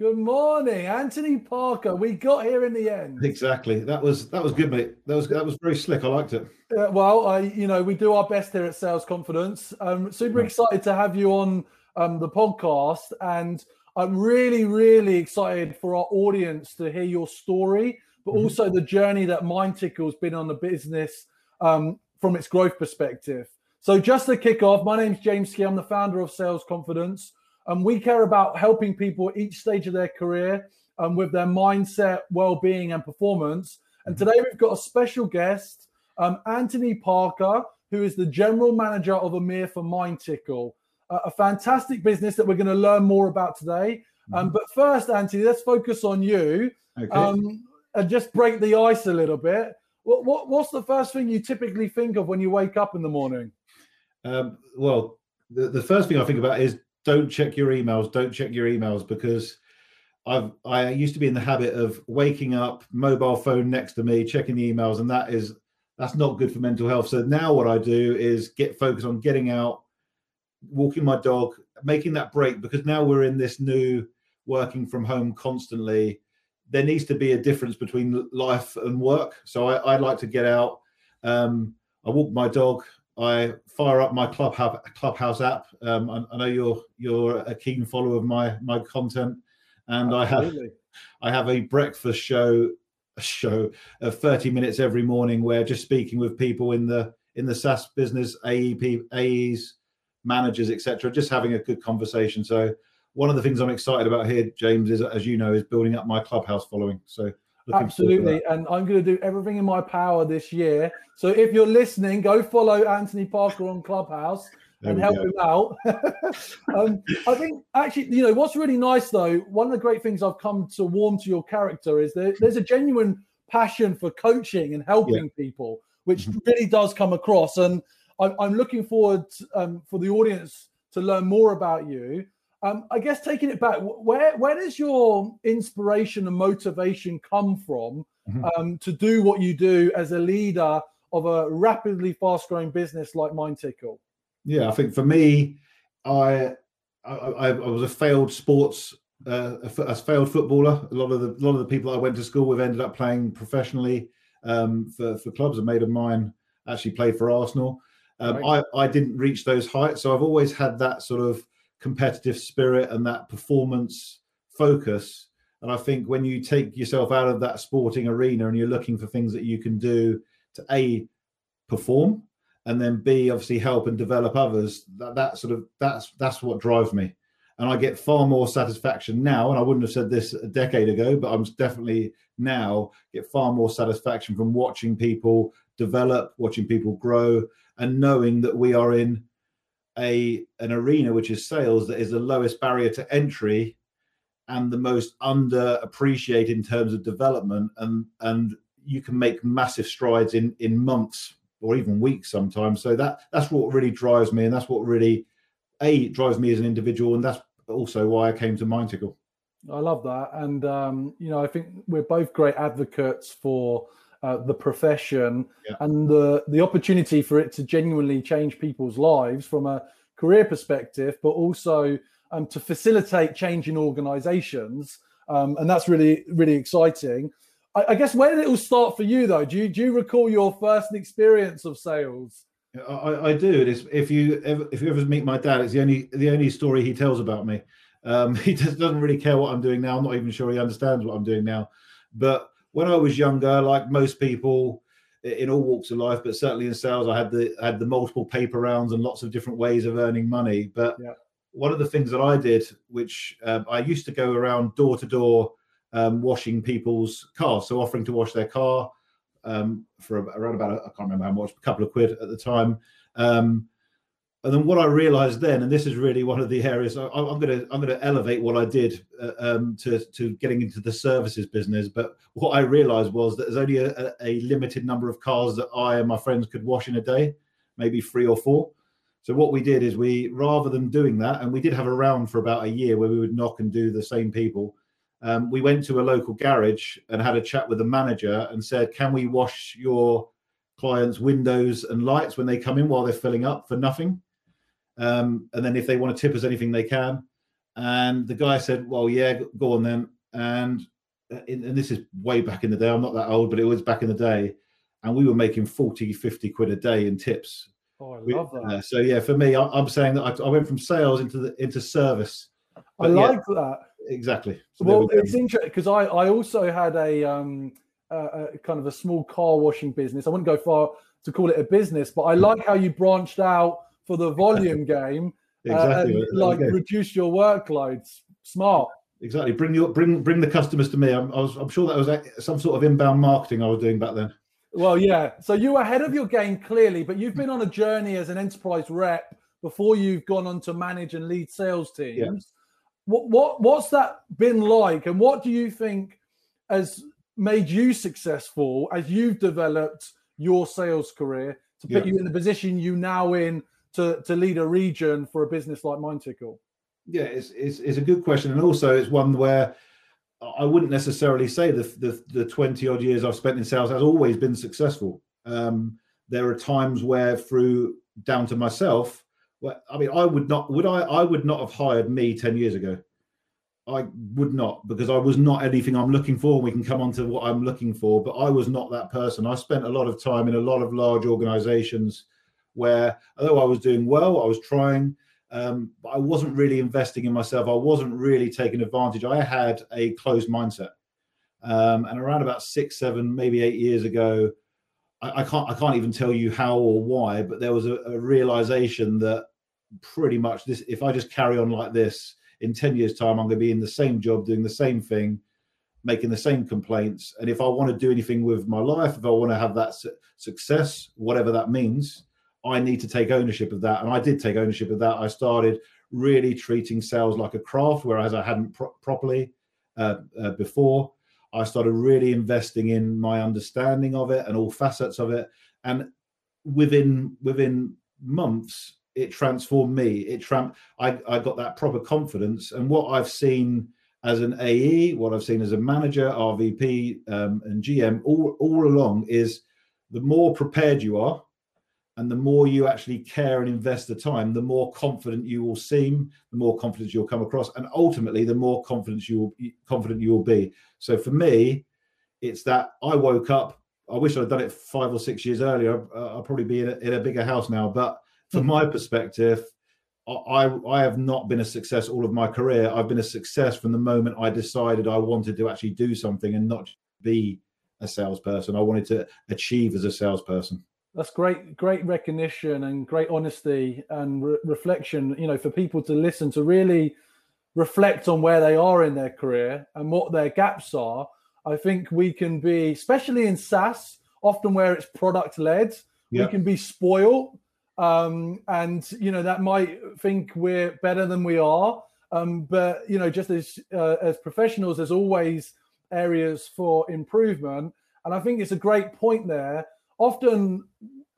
Good morning, Anthony Parker. We got here in the end. Exactly. That was that was good, mate. That was that was very slick. I liked it. Uh, well, I you know we do our best here at Sales Confidence. I'm super excited to have you on um, the podcast, and I'm really really excited for our audience to hear your story, but mm-hmm. also the journey that Mindtickle's been on the business um, from its growth perspective. So just to kick off, my name's James Ski. I'm the founder of Sales Confidence. And we care about helping people at each stage of their career um, with their mindset, well-being, and performance. And mm-hmm. today we've got a special guest, um, Anthony Parker, who is the general manager of EMEA for Mindtickle, uh, a fantastic business that we're going to learn more about today. Um, mm-hmm. but first, Anthony, let's focus on you okay. um, and just break the ice a little bit. What, what, what's the first thing you typically think of when you wake up in the morning? Um, well, the, the first thing I think about is don't check your emails. Don't check your emails because I've I used to be in the habit of waking up, mobile phone next to me, checking the emails, and that is that's not good for mental health. So now what I do is get focused on getting out, walking my dog, making that break because now we're in this new working from home constantly. There needs to be a difference between life and work. So I, I like to get out. Um, I walk my dog. I fire up my Clubhouse Clubhouse app. Um, I, I, know you're you're a keen follower of my my content, and Absolutely. I have I have a breakfast show a show of 30 minutes every morning where just speaking with people in the in the SaaS business, AEP, AEs, managers, etc. Just having a good conversation. So one of the things I'm excited about here, James, is as you know, is building up my Clubhouse following. So Absolutely. And I'm going to do everything in my power this year. So if you're listening, go follow Anthony Parker on Clubhouse and help go. him out. um, I think actually, you know, what's really nice though, one of the great things I've come to warm to your character is that there's a genuine passion for coaching and helping yeah. people, which mm-hmm. really does come across. And I'm, I'm looking forward um, for the audience to learn more about you. Um, I guess taking it back, where where does your inspiration and motivation come from mm-hmm. um, to do what you do as a leader of a rapidly fast growing business like Mindtickle? Yeah, I think for me, I I, I was a failed sports uh, a, failed footballer. A lot of the a lot of the people I went to school with ended up playing professionally um, for for clubs. A mate of mine actually played for Arsenal. Um, right. I I didn't reach those heights, so I've always had that sort of competitive spirit and that performance focus. And I think when you take yourself out of that sporting arena and you're looking for things that you can do to a perform and then b obviously help and develop others, that, that sort of that's that's what drives me. And I get far more satisfaction now. And I wouldn't have said this a decade ago, but I'm definitely now get far more satisfaction from watching people develop, watching people grow, and knowing that we are in a an arena which is sales that is the lowest barrier to entry and the most underappreciated in terms of development and and you can make massive strides in in months or even weeks sometimes. So that that's what really drives me and that's what really a drives me as an individual and that's also why i came to Mindtickle i love that. And um, you know i think we're both great advocates for uh, the profession yeah. and the the opportunity for it to genuinely change people's lives from a career perspective, but also um, to facilitate change in organizations. Um, and that's really, really exciting. I, I, guess where did it all start for you, though? Do you, do you recall your first experience of sales? I, I do. It's, if you ever if you ever meet my dad, it's the only the only story he tells about me. Um, he just doesn't really care what I'm doing now. I'm not even sure he understands what I'm doing now. But when I was younger, like most people, in all walks of life, but certainly in sales, I had the I had the multiple paper rounds and lots of different ways of earning money. But yeah. one of the things that I did, which um, I used to go around door to door um, washing people's cars, so offering to wash their car um, for around about I can't remember how much, a couple of quid at the time. Um, and then what I realized then, and this is really one of the areas I, am going to I'm going to elevate what I did uh, um, to to getting into the services business. But what I realized was that there's only a, a, limited number of cars that I and my friends could wash in a day, maybe three or four. So what we did is we, rather than doing that, and we did have a round for about a year where we would knock and do the same people. Um, we went to a local garage and had a chat with the manager and said, "Can we wash your clients' windows and lights when they come in while they're filling up for nothing?" Um, and then if they want to tip us anything, they can. And the guy said, "Well, yeah, go on then." And uh, and this is way back in the day. I'm not that old, but it was back in the day, and we were making 40, 50 quid a day in tips. Oh, I love that. uh, so yeah, for me, I, I'm saying that I, I went from sales into the into service. I But yeah, like that. exactly. So Well, we it's interesting because I, I also had a um a, a kind of a small car washing business. I wouldn't go far to call it a business, but I like how you branched out for the volume game, uh, exactly. and, like go. reduce your workloads. Smart. Exactly. Bring your bring bring the customers to me. I'm, I was, I'm sure that was some sort of inbound marketing I was doing back then. Well, yeah. So you were ahead of your game clearly, but you've been on a journey as an enterprise rep before you've gone on to manage and lead sales teams. What what what's that been like, and what do you think has made you successful as you've developed your sales career to put Yeah. you in the position you now in to to lead a region for a business like Mindtickle? Yeah, it's, it's it's a good question, and also it's one where I wouldn't necessarily say the the, the twenty odd years I've spent in sales has always been successful. Um, there are times where, through down to myself, well, I mean, I would not would I I would not have hired me ten years ago. I would not because I was not anything I'm looking for. We can come on to what I'm looking for, but I was not that person. I spent a lot of time in a lot of large organizations where, although I was doing well, I was trying, um, but I wasn't really investing in myself. I wasn't really taking advantage. I had a closed mindset. Um, and around about six, seven, maybe eight years ago, I, I can't I can't even tell you how or why, but there was a, a realization that pretty much this if I just carry on like this, in 10 years' time, I'm going to be in the same job, doing the same thing, making the same complaints. And if I want to do anything with my life, if I want to have that su- success, whatever that means, I need to take ownership of that. And I did take ownership of that. I started really treating sales like a craft, whereas I hadn't pro- properly uh, uh, before. I started really investing in my understanding of it and all facets of it. And within within months, it transformed me. It tram- I, I got that proper confidence. And what I've seen as an AE, what I've seen as a manager, RVP, um, and GM all, all along is the more prepared you are and the more you actually care and invest the time, the more confident you will seem, the more confidence you'll come across, and ultimately the more confidence you will confident you will be. So for me, it's that I woke up. I wish I'd done it five or six years earlier. Uh, I'll probably be in a, in a bigger house now. But from my perspective, I, I have not been a success all of my career. I've been a success from the moment I decided I wanted to actually do something and not be a salesperson. I wanted to achieve as a salesperson. That's great, great recognition and great honesty and re- reflection. You know, for people to listen to really reflect on where they are in their career and what their gaps are. I think we can be, especially in SaaS, often where it's product led, Yeah. we can be spoiled, um, and you know that might think we're better than we are. Um, but you know, just as uh, as professionals, there's always areas for improvement, and I think it's a great point there. Often,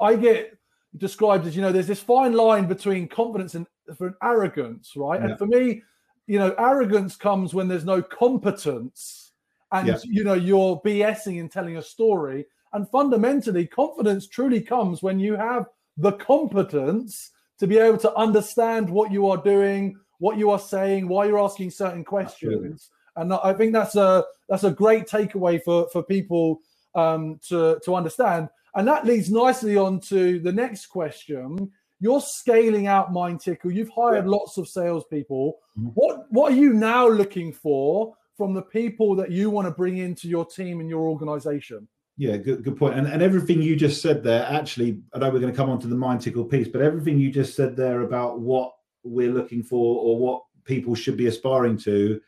I get described as you know, there's this fine line between confidence and for arrogance, right? Yeah. And for me, you know, arrogance comes when there's no competence, and Yeah. you know you're BSing and telling a story. And fundamentally, confidence truly comes when you have the competence to be able to understand what you are doing, what you are saying, why you're asking certain questions. Absolutely. And I think that's a that's a great takeaway for for people um, to to understand. And that leads nicely on to the next question. You're scaling out Mindtickle. You've hired lots of salespeople. Mhm. What what are you now looking for from the people that you want to bring into your team and your organization? Yeah, good good point. And and everything you just said there, actually, I know we're going to come on to the Mindtickle piece, but everything you just said there about what we're looking for or what people should be aspiring to,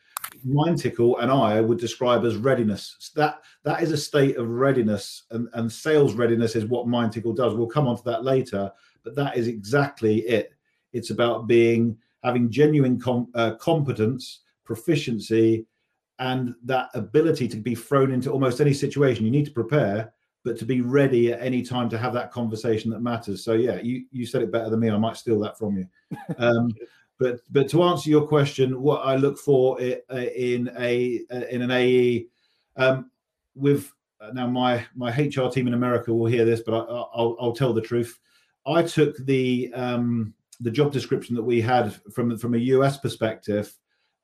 Mindtickle and I would describe as readiness. So that that is a state of readiness, and and sales readiness is what Mindtickle does. We'll come on to that later, but that is exactly it. It's about being having genuine com- uh, competence, proficiency, and that ability to be thrown into almost any situation you need to prepare but to be ready at any time to have that conversation that matters so yeah you you said it better than me i might steal that from you um, but but to answer your question what i look for uh, in a uh, in an ae um, with uh, now my my hr team in america will hear this but I, I'll, I'll tell the truth i took the um, the job description that we had from from a us perspective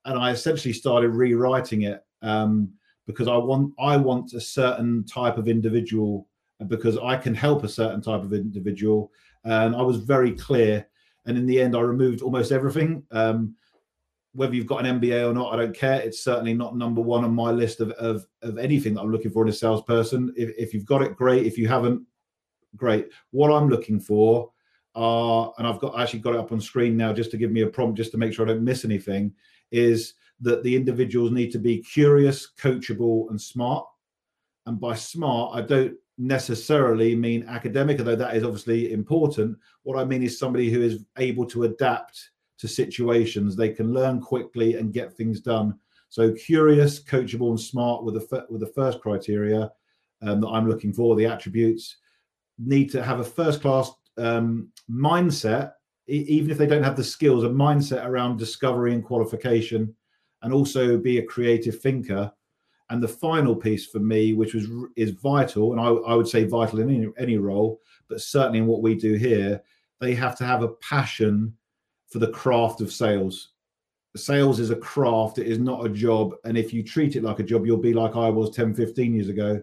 and I essentially started rewriting it um, because I want I want a certain type of individual because I can help a certain type of individual, and I was very clear. And in the end, I removed almost everything. Um, whether you've got an MBA or not, I don't care. It's certainly not number one on my list of of, of anything that I'm looking for in a salesperson. If, if you've got it, great. If you haven't, great. What I'm looking for are, and I've got actually got it up on screen now just to give me a prompt, just to make sure I don't miss anything, is that the individuals need to be curious, coachable, and smart. And by smart, I don't necessarily mean academic, although that is obviously important. What I mean is somebody who is able to adapt to situations. They can learn quickly and get things done. So curious, coachable, and smart with the with the first criteria um, that I'm looking for. The attributes need to have a first class um, mindset, e- even if they don't have the skills, a mindset around discovery and qualification, and also be a creative thinker. And the final piece for me, which was is vital, and I, I would say vital in any, any role, but certainly in what we do here, they have to have a passion for the craft of sales. Sales is a craft, it is not a job. And if you treat it like a job, you'll be like I was 10, 15 years ago,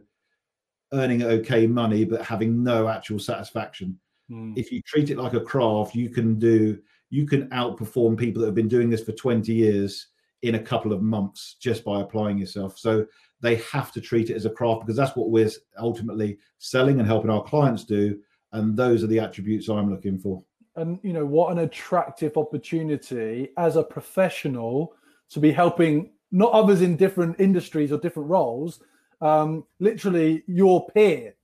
earning okay money, but having no actual satisfaction. Mm. If you treat it like a craft, you can do, you can outperform people that have been doing this for 20 years in a couple of months just by applying yourself. So they have to treat it as a craft because that's what we're ultimately selling and helping our clients do. And those are the attributes I'm looking for and you know what an attractive opportunity as a professional to be helping not others in different industries or different roles um literally your peer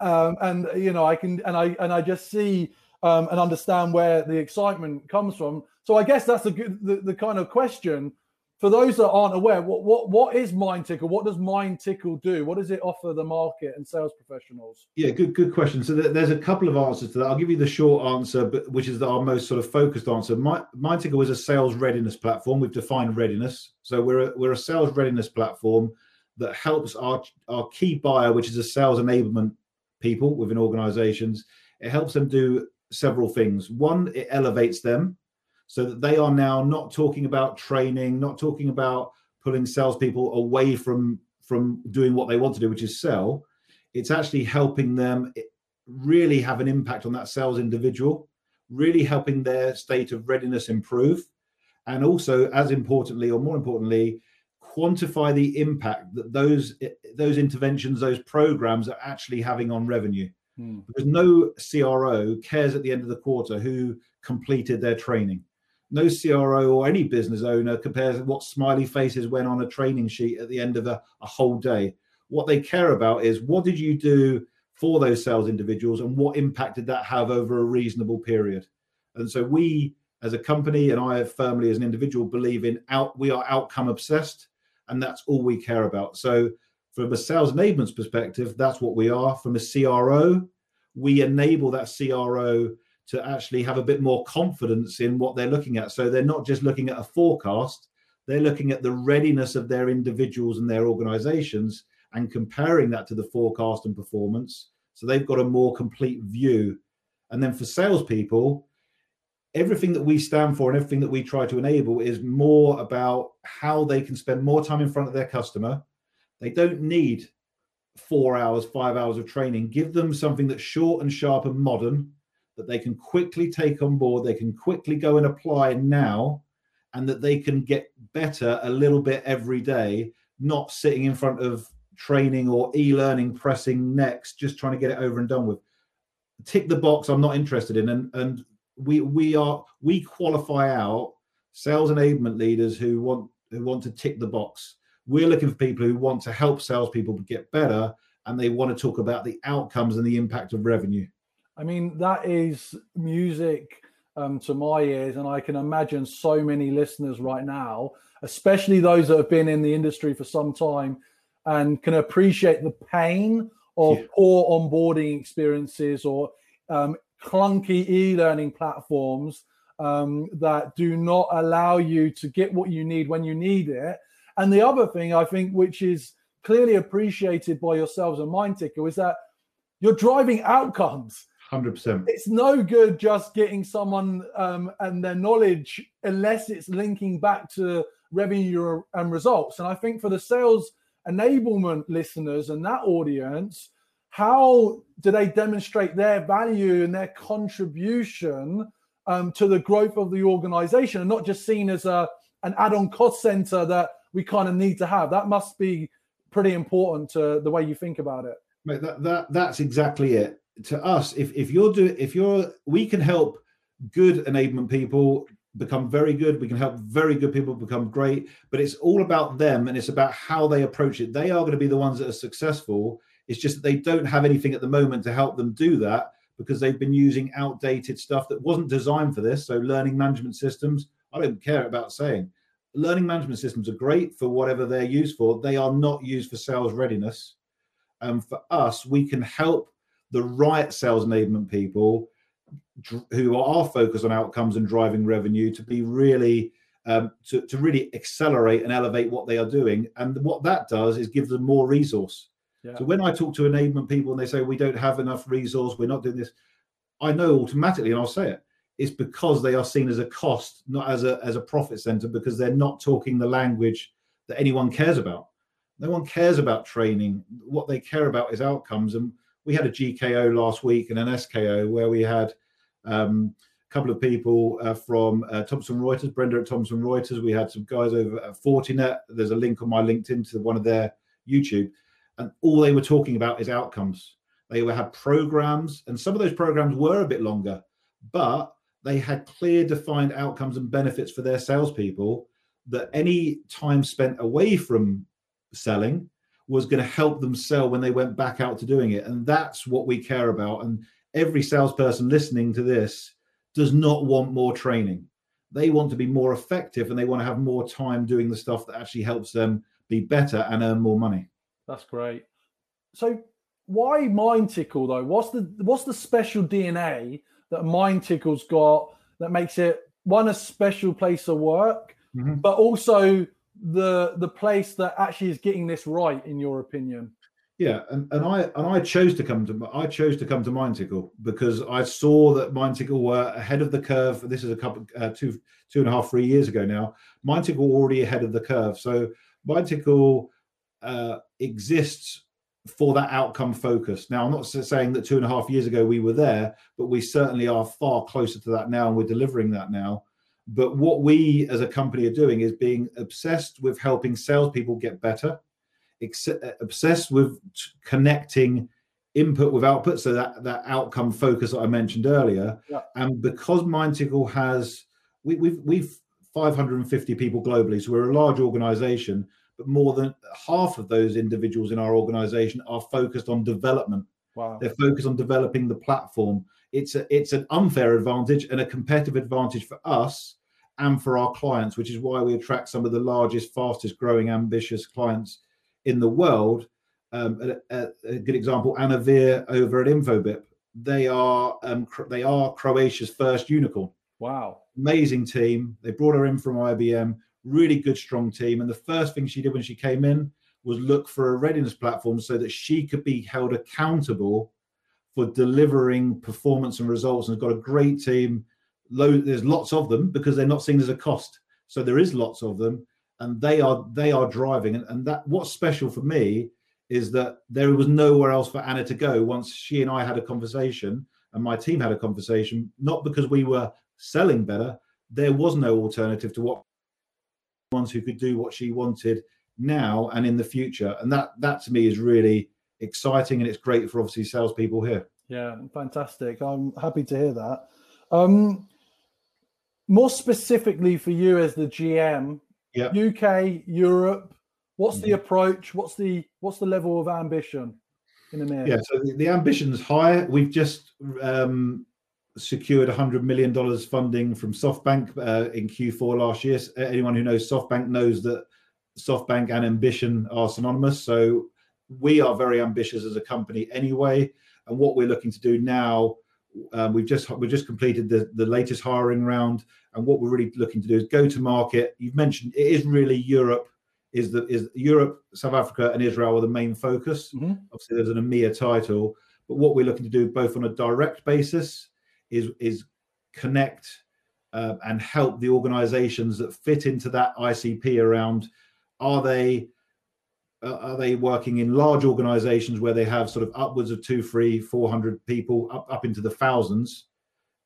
um and you know i can and i and i just see um and understand where the excitement comes from so i guess that's a good the, the kind of question for those that aren't aware, what what what is Mindtickle? What does Mindtickle do? What does it offer the market and sales professionals? Yeah, good good question. So there's a couple of answers to that. I'll give you the short answer, but which is our most sort of focused answer. Mindtickle is a sales readiness platform. We've defined readiness. So we're a, we're a sales readiness platform that helps our our key buyer, which is a sales enablement people within organizations. It helps them do several things. One, it elevates them so that they are now not talking about training, not talking about pulling salespeople away from from doing what they want to do, which is sell. It's actually helping them really have an impact on that sales individual, really helping their state of readiness improve, and also, as importantly, or more importantly, quantify the impact that those those interventions, those programs are actually having on revenue. Hmm. Because no CRO cares at the end of the quarter who completed their training no CRO or any business owner compares what smiley faces went on a training sheet at the end of a, a whole day. What they care about is what did you do for those sales individuals and what impact did that have over a reasonable period? And so we as a company and I firmly as an individual believe in out we are outcome obsessed and that's all we care about. So from a sales enablement perspective, that's what we are. From a CRO, we enable that CRO to actually have a bit more confidence in what they're looking at. So they're not just looking at a forecast, they're looking at the readiness of their individuals and their organizations and comparing that to the forecast and performance. So they've got a more complete view. And then for salespeople, everything that we stand for and everything that we try to enable is more about how they can spend more time in front of their customer. They don't need four hours, five hours of training. Give them something that's short and sharp and modern that they can quickly take on board, they can quickly go and apply now, and that they can get better a little bit every day, not sitting in front of training or e-learning pressing next, just trying to get it over and done with. Tick the box I'm not interested in. And and we we are we qualify out sales enablement leaders who want who want to tick the box. We're looking for people who want to help salespeople get better and they want to talk about the outcomes and the impact of revenue. I mean, that is music um, to my ears, and I can imagine so many listeners right now, especially those that have been in the industry for some time and can appreciate the pain of yeah. poor onboarding experiences or um, clunky e-learning platforms um, that do not allow you to get what you need when you need it. And the other thing I think, which is clearly appreciated by yourselves and Mindtickle, is that you're driving outcomes Hundred percent. It's no good just getting someone um, and their knowledge unless it's linking back to revenue and results. And I think for the sales enablement listeners and that audience, how do they demonstrate their value and their contribution um, to the growth of the organization and not just seen as a an add-on cost center that we kind of need to have that must be pretty important to the way you think about it Mate, that, that that's exactly it to us, if if you're doing if you're we can help good enablement people become very good. We can help very good people become great, but it's all about them and it's about how they approach it. They are going to be the ones that are successful. It's just that they don't have anything at the moment to help them do that because they've been using outdated stuff that wasn't designed for this. So, learning management systems, I don't care about saying learning management systems are great for whatever they're used for. They are not used for sales readiness. And for us, we can help the right sales enablement people who are focused on outcomes and driving revenue to be really um, to, to really accelerate and elevate what they are doing and what that does is give them more resource yeah. so when i talk to enablement people and they say we don't have enough resource we're not doing this i know automatically and i'll say it it's because they are seen as a cost not as a as a profit center because they're not talking the language that anyone cares about no one cares about training what they care about is outcomes and we had a GKO last week and an SKO where we had um, a couple of people uh, from uh, Thomson Reuters, Brenda at Thomson Reuters. We had some guys over at Fortinet. There's a link on my LinkedIn to one of their YouTube, and all they were talking about is outcomes. They had programs, and some of those programs were a bit longer, but they had clear, defined outcomes and benefits for their salespeople. That any time spent away from selling was going to help them sell when they went back out to doing it. And that's what we care about. And every salesperson listening to this does not want more training. They want to be more effective and they want to have more time doing the stuff that actually helps them be better and earn more money. That's great. So why Mindtickle though? What's the what's the special DNA that Mindtickle's got that makes it one a special place of work, mm-hmm. but also the the place that actually is getting this right in your opinion. Yeah and, and i and i chose to come to i chose to come to Mindtickle because i saw that Mindtickle were ahead of the curve. This is a couple uh, two two and a half three years ago now. Mind Tickle already ahead of the curve. So Mindtickle uh, exists for that outcome focus now i'm not saying that two and a half years ago we were there but we certainly are far closer to that now and we're delivering that now but what we as a company are doing is being obsessed with helping salespeople get better, ex- obsessed with connecting input with output, so that that outcome focus that I mentioned earlier. Yeah. And because Mindtickle has we, we've we've 550 people globally, so we're a large organization, but more than half of those individuals in our organization are focused on development. Wow. They're focused on developing the platform. It's a, it's an unfair advantage and a competitive advantage for us and for our clients, which is why we attract some of the largest, fastest growing, ambitious clients in the world. Um, a, a, a, good example, Anna Veer over at Infobip. They are um, they are Croatia's first unicorn. Wow, amazing team. They brought her in from IBM. Really good, strong team. And the first thing she did when she came in was look for a readiness platform so that she could be held accountable for delivering performance and results. And has got a great team low, there's lots of them because they're not seen as a cost. So there is lots of them, and they are they are driving. And, and that what's special for me is that there was nowhere else for Anna to go once she and I had a conversation and my team had a conversation. Not because we were selling better, there was no alternative to what ones who could do what she wanted now and in the future. And that that to me is really exciting and it's great for obviously salespeople here. Yeah, fantastic. I'm happy to hear that. Um, more specifically for you as the GM, yep. UK, Europe, what's mm-hmm. the approach? What's the what's the level of ambition in EMEA? Yeah, so the, the ambition's high. We've just um, secured $100 million funding from SoftBank uh, in Q4 last year. Anyone who knows SoftBank knows that SoftBank and ambition are synonymous. So we are very ambitious as a company anyway. And what we're looking to do now um, we've just we've just completed the the latest hiring round, and what we're really looking to do is go to market. You've mentioned it is really Europe is the is Europe, South Africa, and Israel are the main focus. Mm-hmm. Obviously, there's an EMEA title, But what we're looking to do, both on a direct basis, is is connect uh, and help the organisations that fit into that ICP around. Are they uh, are they working in large organizations where they have sort of upwards of two, three, four hundred people up, up into the thousands?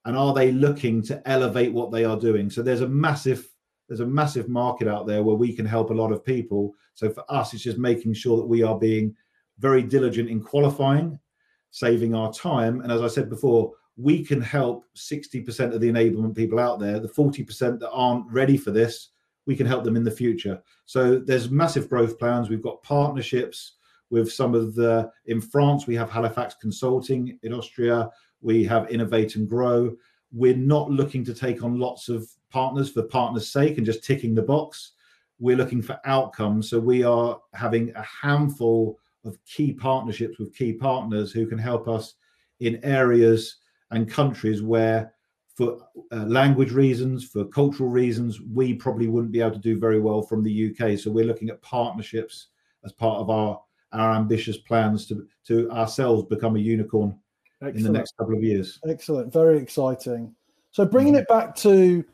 And are they looking to elevate what they are doing? So there's a massive there's a massive market out there where we can help a lot of people. So for us, it's just making sure that we are being very diligent in qualifying, saving our time. And as I said before, we can help 60% of the enablement people out there. The 40% that aren't ready for this, we can help them in the future. So there's massive growth plans. We've got partnerships with some of the in France. We have Halifax Consulting in Austria. We have Innovate and Grow. We're not looking to take on lots of partners for partners' sake and just ticking the box. We're looking for outcomes. So we are having a handful of key partnerships with key partners who can help us in areas and countries where for uh, language reasons, for cultural reasons, we probably wouldn't be able to do very well from the UK. So we're looking at partnerships as part of our our ambitious plans to to ourselves become a unicorn Excellent. in the next couple of years. Excellent, very exciting. So bringing mm. it back to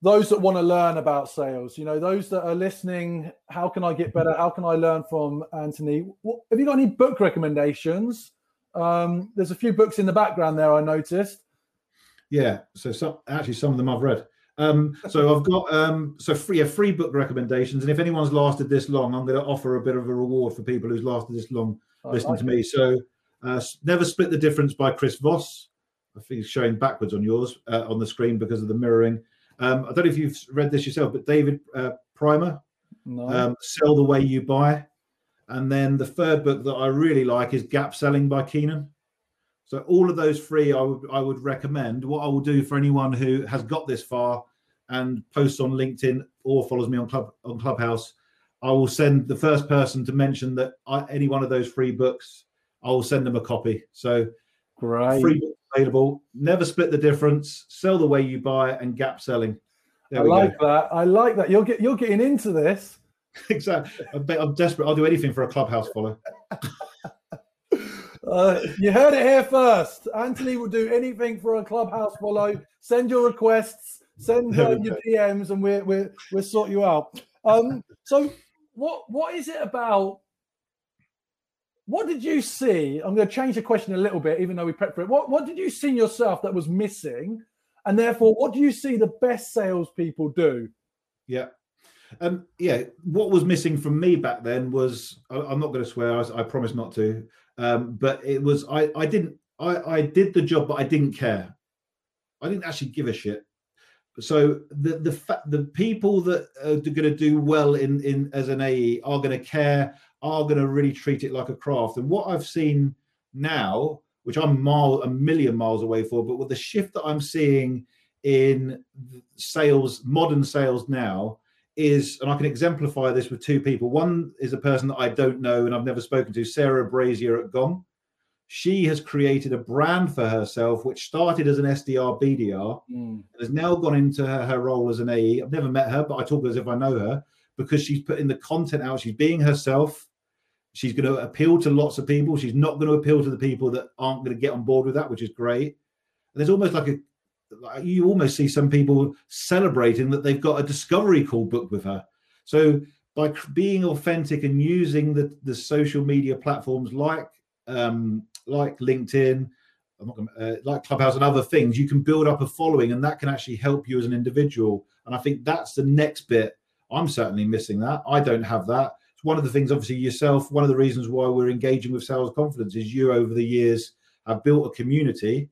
those that want to learn about sales, you know, those that are listening, how can I get better? How can I learn from Anthony? What, have you got any book recommendations? Um, there's a few books in the background there I noticed. Yeah, so some actually some of them I've read. Um, so I've got um, so free a free book recommendations, and if anyone's lasted this long, I'm going to offer a bit of a reward for people who's lasted this long I listening like to me. It. So uh, Never Split the Difference by Chris Voss. I think it's showing backwards on yours uh, on the screen because of the mirroring. Um, I don't know if you've read this yourself, but David uh, Priemer, no. um, Sell the Way You Buy. And then the third book that I really like is Gap Selling by Keenan. So all of those three, I would I would recommend. What I will do for anyone who has got this far and posts on LinkedIn or follows me on Club on Clubhouse, I will send the first person to mention that I, any one of those free books. I will send them a copy. So great, free books available. Never split the difference. Sell the way you buy, and gap selling. There I like go. that. I like that. You're get you're getting into this. exactly. I'm, desperate. I'll do anything for a clubhouse follow. Uh, you heard it here first. Anthony will do anything for a clubhouse follow. Send your requests, send uh, your DMs, and we're we're we'll sort you out. Um, so what what is it about? What did you see? I'm going to change the question a little bit, even though we prepped for it. What what did you see yourself that was missing, and therefore, what do you see the best salespeople do? Yeah. Um, yeah, what was missing from me back then was I, am not going to swear. I, I promise not to. Um, but it was I I didn't I I did the job, but I didn't care. I didn't actually give a shit. So the the fa- the people that are going to do well in in as an AE are going to care, are going to really treat it like a craft. And what I've seen now, which I'm mile a million miles away for, but with the shift that I'm seeing in sales, modern sales now, is, and I can exemplify this with two people. One is a person that I don't know and I've never spoken to, Sarah Brazier at Gong. She has created a brand for herself, which started as an SDR, BDR, mm. and has now gone into her, her, role as an AE. I've never met her, but I talk as if I know her because she's putting the content out. She's being herself. She's going to appeal to lots of people. She's not going to appeal to the people that aren't going to get on board with that, which is great. And there's almost like a you almost see some people celebrating that they've got a discovery call booked with her. So by being authentic and using the, the social media platforms like um, like LinkedIn, gonna, uh, like Clubhouse and other things, you can build up a following, and that can actually help you as an individual. And I think that's the next bit. I'm certainly missing that. I don't have that. It's one of the things, obviously, yourself. One of the reasons why we're engaging with sales confidence is you over the years have built a community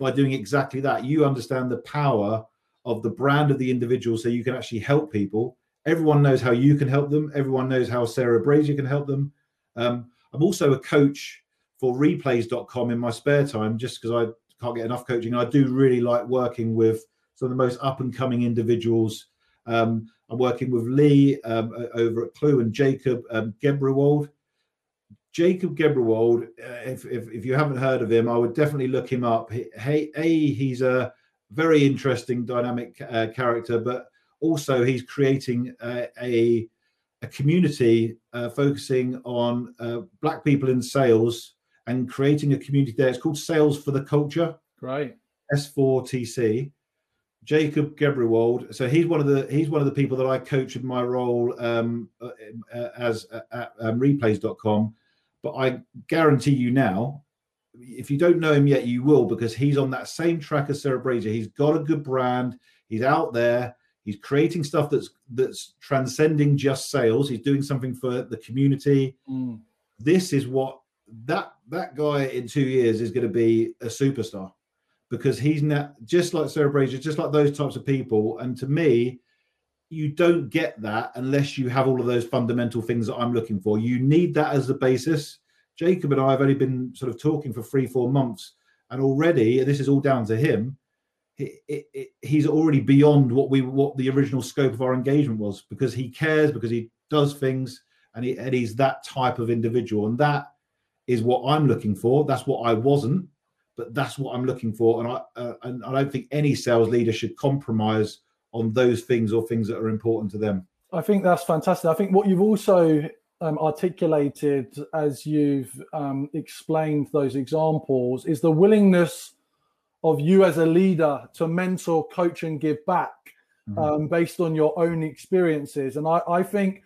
by doing exactly that. You understand the power of the brand of the individual so you can actually help people. Everyone knows how you can help them. Everyone knows how Sarah Brazier can help them. Um, I'm also a coach for replays.com in my spare time just because I can't get enough coaching. I do really like working with some of the most up and coming individuals. Um, I'm working with Lee um, over at Clue and Jacob um. Jacob Gebrewald, uh, if, if, if you haven't heard of him, I would definitely look him up. Hey, a he's a very interesting, dynamic uh, character, but also he's creating a a, a community uh, focusing on uh, black people in sales and creating a community there. It's called Sales for the Culture. Right. S4TC. Jacob Gebrewald. So he's one of the he's one of the people that I coach in my role um, uh, uh, as uh, at um, replays.com. But I guarantee you now, if you don't know him yet, you will because he's on that same track as Sarah Brazier. He's got a good brand. He's out there. He's creating stuff that's that's transcending just sales. He's doing something for the community. Mm. This is what that that guy in two years is going to be a superstar because he's not just like Sarah Brazier, just like those types of people. And to me, you don't get that unless you have all of those fundamental things that I'm looking for. You need that as the basis. Jacob and I have only been sort of talking for three, four months, and already this is all down to him. He, he, he's already beyond what we what the original scope of our engagement was because he cares, because he does things, and, he, and he's that type of individual, and that is what I'm looking for. That's what I wasn't, but that's what I'm looking for. And I uh, and I don't think any sales leader should compromise on those things or things that are important to them. I think that's fantastic. I think what you've also um, articulated as you've um, explained those examples is the willingness of you as a leader to mentor, coach, and give back mm-hmm. um, based on your own experiences. And I, I, think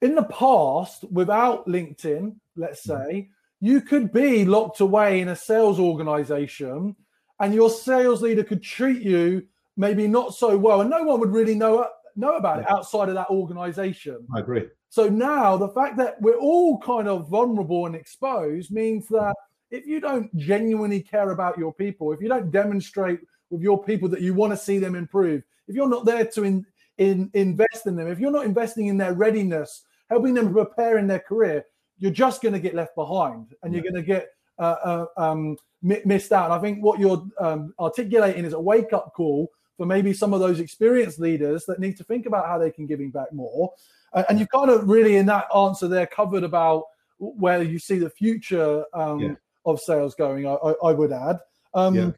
in the past, without LinkedIn, let's mm-hmm. say, mm-hmm. you could be locked away in a sales organization and your sales leader could treat you maybe not so well, and no one would really know know about it outside of that organization. I agree. So now the fact that we're all kind of vulnerable and exposed means that if you don't genuinely care about your people, if you don't demonstrate with your people that you want to see them improve, if you're not there to in, in, invest in them, if you're not investing in their readiness, helping them prepare in their career, you're just going to get left behind and yeah. you're going to get uh, uh, um, missed out. And I think what you're um, articulating is a wake up call for maybe some of those experienced leaders that need to think about how they can giving back more. Uh, and you've kind of really in that answer there covered about where you see the future um, yeah. of sales going. I, I, I would add. Um, yeah.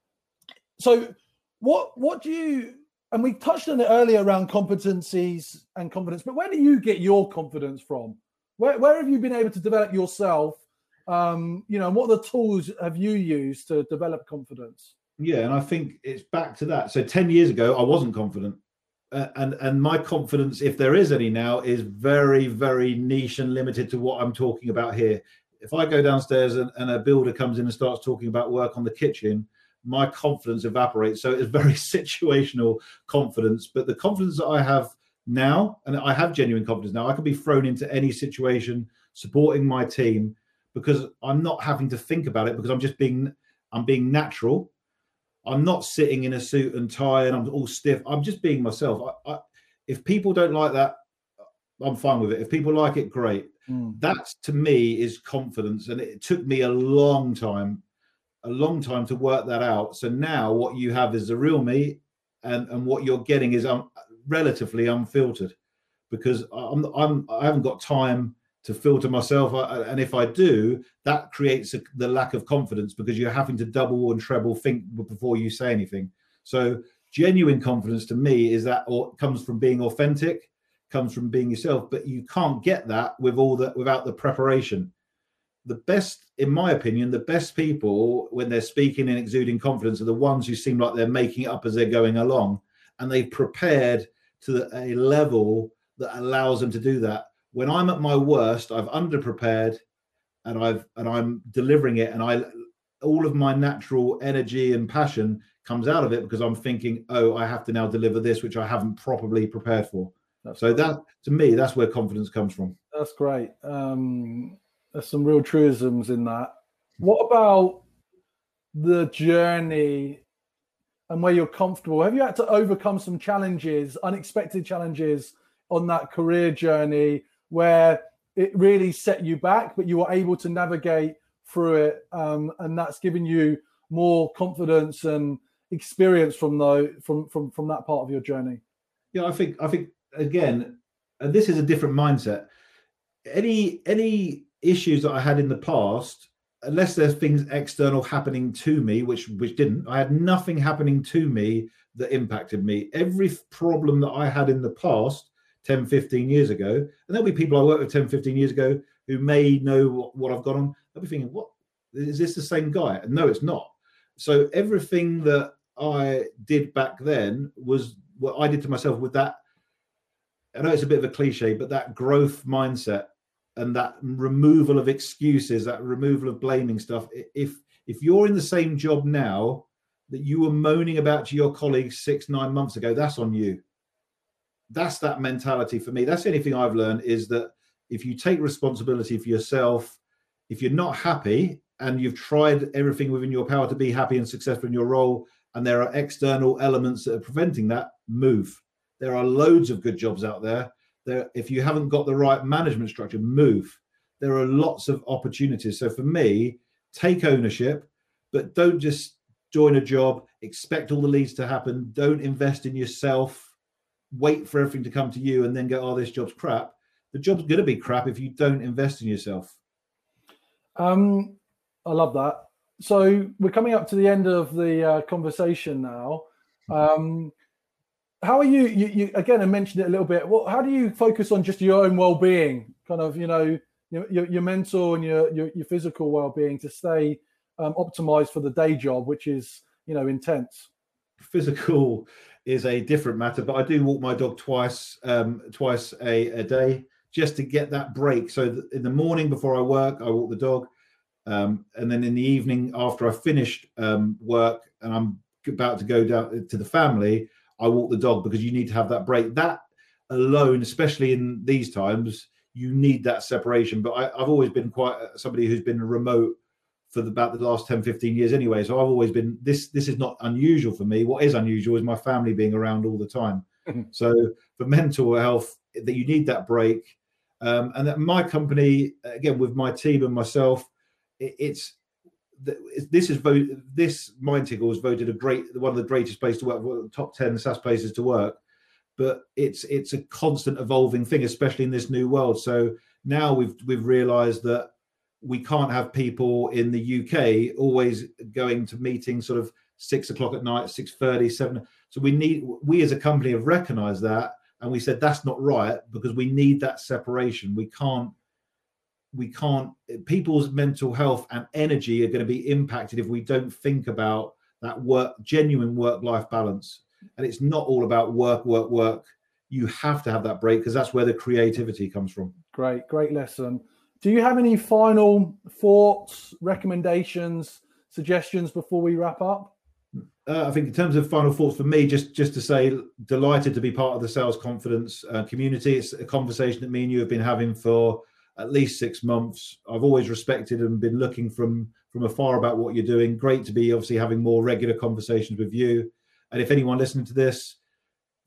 So, what what do you? And we touched on it earlier around competencies and confidence, but where do you get your confidence from? Where where have you been able to develop yourself? Um, you know, and what the tools have you used to develop confidence? Yeah, and I think it's back to that. So ten years ago, I wasn't confident, uh, and and my confidence, if there is any now, is very very niche and limited to what I'm talking about here. If I go downstairs and, and a builder comes in and starts talking about work on the kitchen, my confidence evaporates. So it's very situational confidence. But the confidence that I have now, and I have genuine confidence now, I can be thrown into any situation supporting my team because I'm not having to think about it because I'm just being I'm being natural I'm not sitting in a suit and tie and I'm all stiff. I'm just being myself. I, I, if people don't like that, I'm fine with it. If people like it, great. Mm. That to me is confidence, and it took me a long time, a long time to work that out. So now what you have is the real me, and and what you're getting is um, relatively unfiltered, because I'm I'm I haven't got time to filter myself. And if I do, that creates a, the lack of confidence because you're having to double and treble think before you say anything. So genuine confidence to me is that or comes from being authentic, comes from being yourself. But you can't get that with all that without the preparation. The best, in my opinion, the best people when they're speaking and exuding confidence are the ones who seem like they're making it up as they're going along, and they've prepared to a level that allows them to do that when I'm at my worst, I've underprepared and I've and I'm delivering it and I all of my natural energy and passion comes out of it because I'm thinking, oh, I have to now deliver this, which I haven't properly prepared for. That's so that to me, that's where confidence comes from. That's great. Um, there's some real truisms in that. What about the journey and where you're comfortable? Have you had to overcome some challenges, unexpected challenges on that career journey where it really set you back, but you were able to navigate through it, um, and that's given you more confidence and experience from the from from from that part of your journey. Yeah, I think I think again, and this is a different mindset. Any any issues that I had in the past, unless there's things external happening to me, which which didn't, I had nothing happening to me that impacted me. Every problem that I had in the past 10, 15 years ago. And there'll be people I worked with 10, 15 years ago who may know what, what I've got on. They'll be thinking, what Is this the same guy? And no, it's not. So everything that I did back then was what I did to myself with that. I know it's a bit of a cliche, but that growth mindset and that removal of excuses, that removal of blaming stuff. If if you're in the same job now that you were moaning about to your colleagues six, nine months ago, that's on you. That's that mentality for me. That's anything I've learned is that if you take responsibility for yourself, if you're not happy and you've tried everything within your power to be happy and successful in your role, and there are external elements that are preventing that, move. There are loads of good jobs out there. There, if you haven't got the right management structure, move. There are lots of opportunities. So for me, take ownership, but don't just join a job, expect all the leads to happen. Don't invest in yourself. Wait for everything to come to you and then go, oh, this job's crap. The job's going to be crap if you don't invest in yourself. Um, I love that. So we're coming up to the end of the uh, conversation now. Um, how are you, you, you? Again, I mentioned it a little bit. Well, how do you focus on just your own well-being, kind of, you know, your, your, mental and your, your, your physical well-being to stay um, optimized for the day job, which is you know intense. Physical is a different matter, but I do walk my dog twice um, twice a, a day just to get that break. So in the morning before I work, I walk the dog, um, and then in the evening after I finished um, work and I'm about to go down to the family, I walk the dog because you need to have that break. That alone, especially in these times, you need that separation. But I, have always been quite somebody who's been remote for the, about the last 10 15 years anyway. So i've always been this this is not unusual for me. What is unusual is my family being around all the time. So for mental health that you need that break. Um, and that my company again with my team and myself it, it's this is voted this Mindtickle was voted a great one of the greatest places to work top 10 SaaS places to work. But it's it's a constant evolving thing especially in this new world. So now we've we've realized that we can't have people in the UK always going to meetings sort of six o'clock at night, six thirty, seven. So we need we as a company have recognized that and we said that's not right because we need that separation. We can't we can't people's mental health and energy are going to be impacted if we don't think about that work genuine work life balance and it's not all about work work work you have to have that break because that's where the creativity comes from great great lesson do you have any final thoughts, recommendations, suggestions before we wrap up? Uh, I think in terms of final thoughts for me, just just to say, delighted to be part of the sales confidence uh, community. It's a conversation that me and you have been having for at least six months. I've always respected and been looking from from afar about what you're doing. Great to be obviously having more regular conversations with you. And if anyone listening to this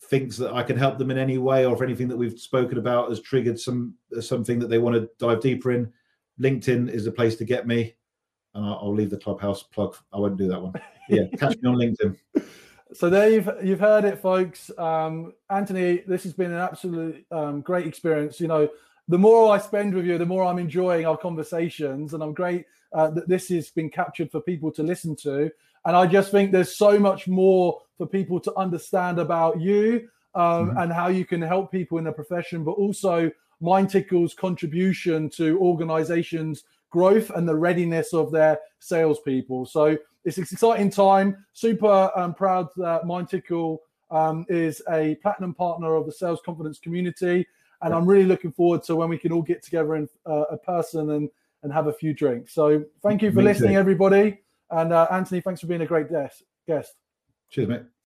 thinks that I can help them in any way, or if anything that we've spoken about has triggered some something that they want to dive deeper in, LinkedIn is the place to get me. And I'll, I'll leave the clubhouse plug. I won't do that one. Yeah, catch me on LinkedIn. So there you've you've heard it, folks. Um, Anthony, this has been an absolute um, great experience. You know, the more I spend with you, the more I'm enjoying our conversations, and I'm great uh, that this has been captured for people to listen to. And I just think there's so much more for people to understand about you um, mm-hmm. and how you can help people in the profession, but also Mindtickle's contribution to organizations' growth and the readiness of their salespeople. So it's an exciting time. Super um, proud that Mindtickle um, is a platinum partner of the sales confidence community. And I'm really looking forward to when we can all get together in uh, a person and, and have a few drinks. So thank you for Me listening, too. everybody. And uh, Anthony, thanks for being a great guest. Cheers, mate.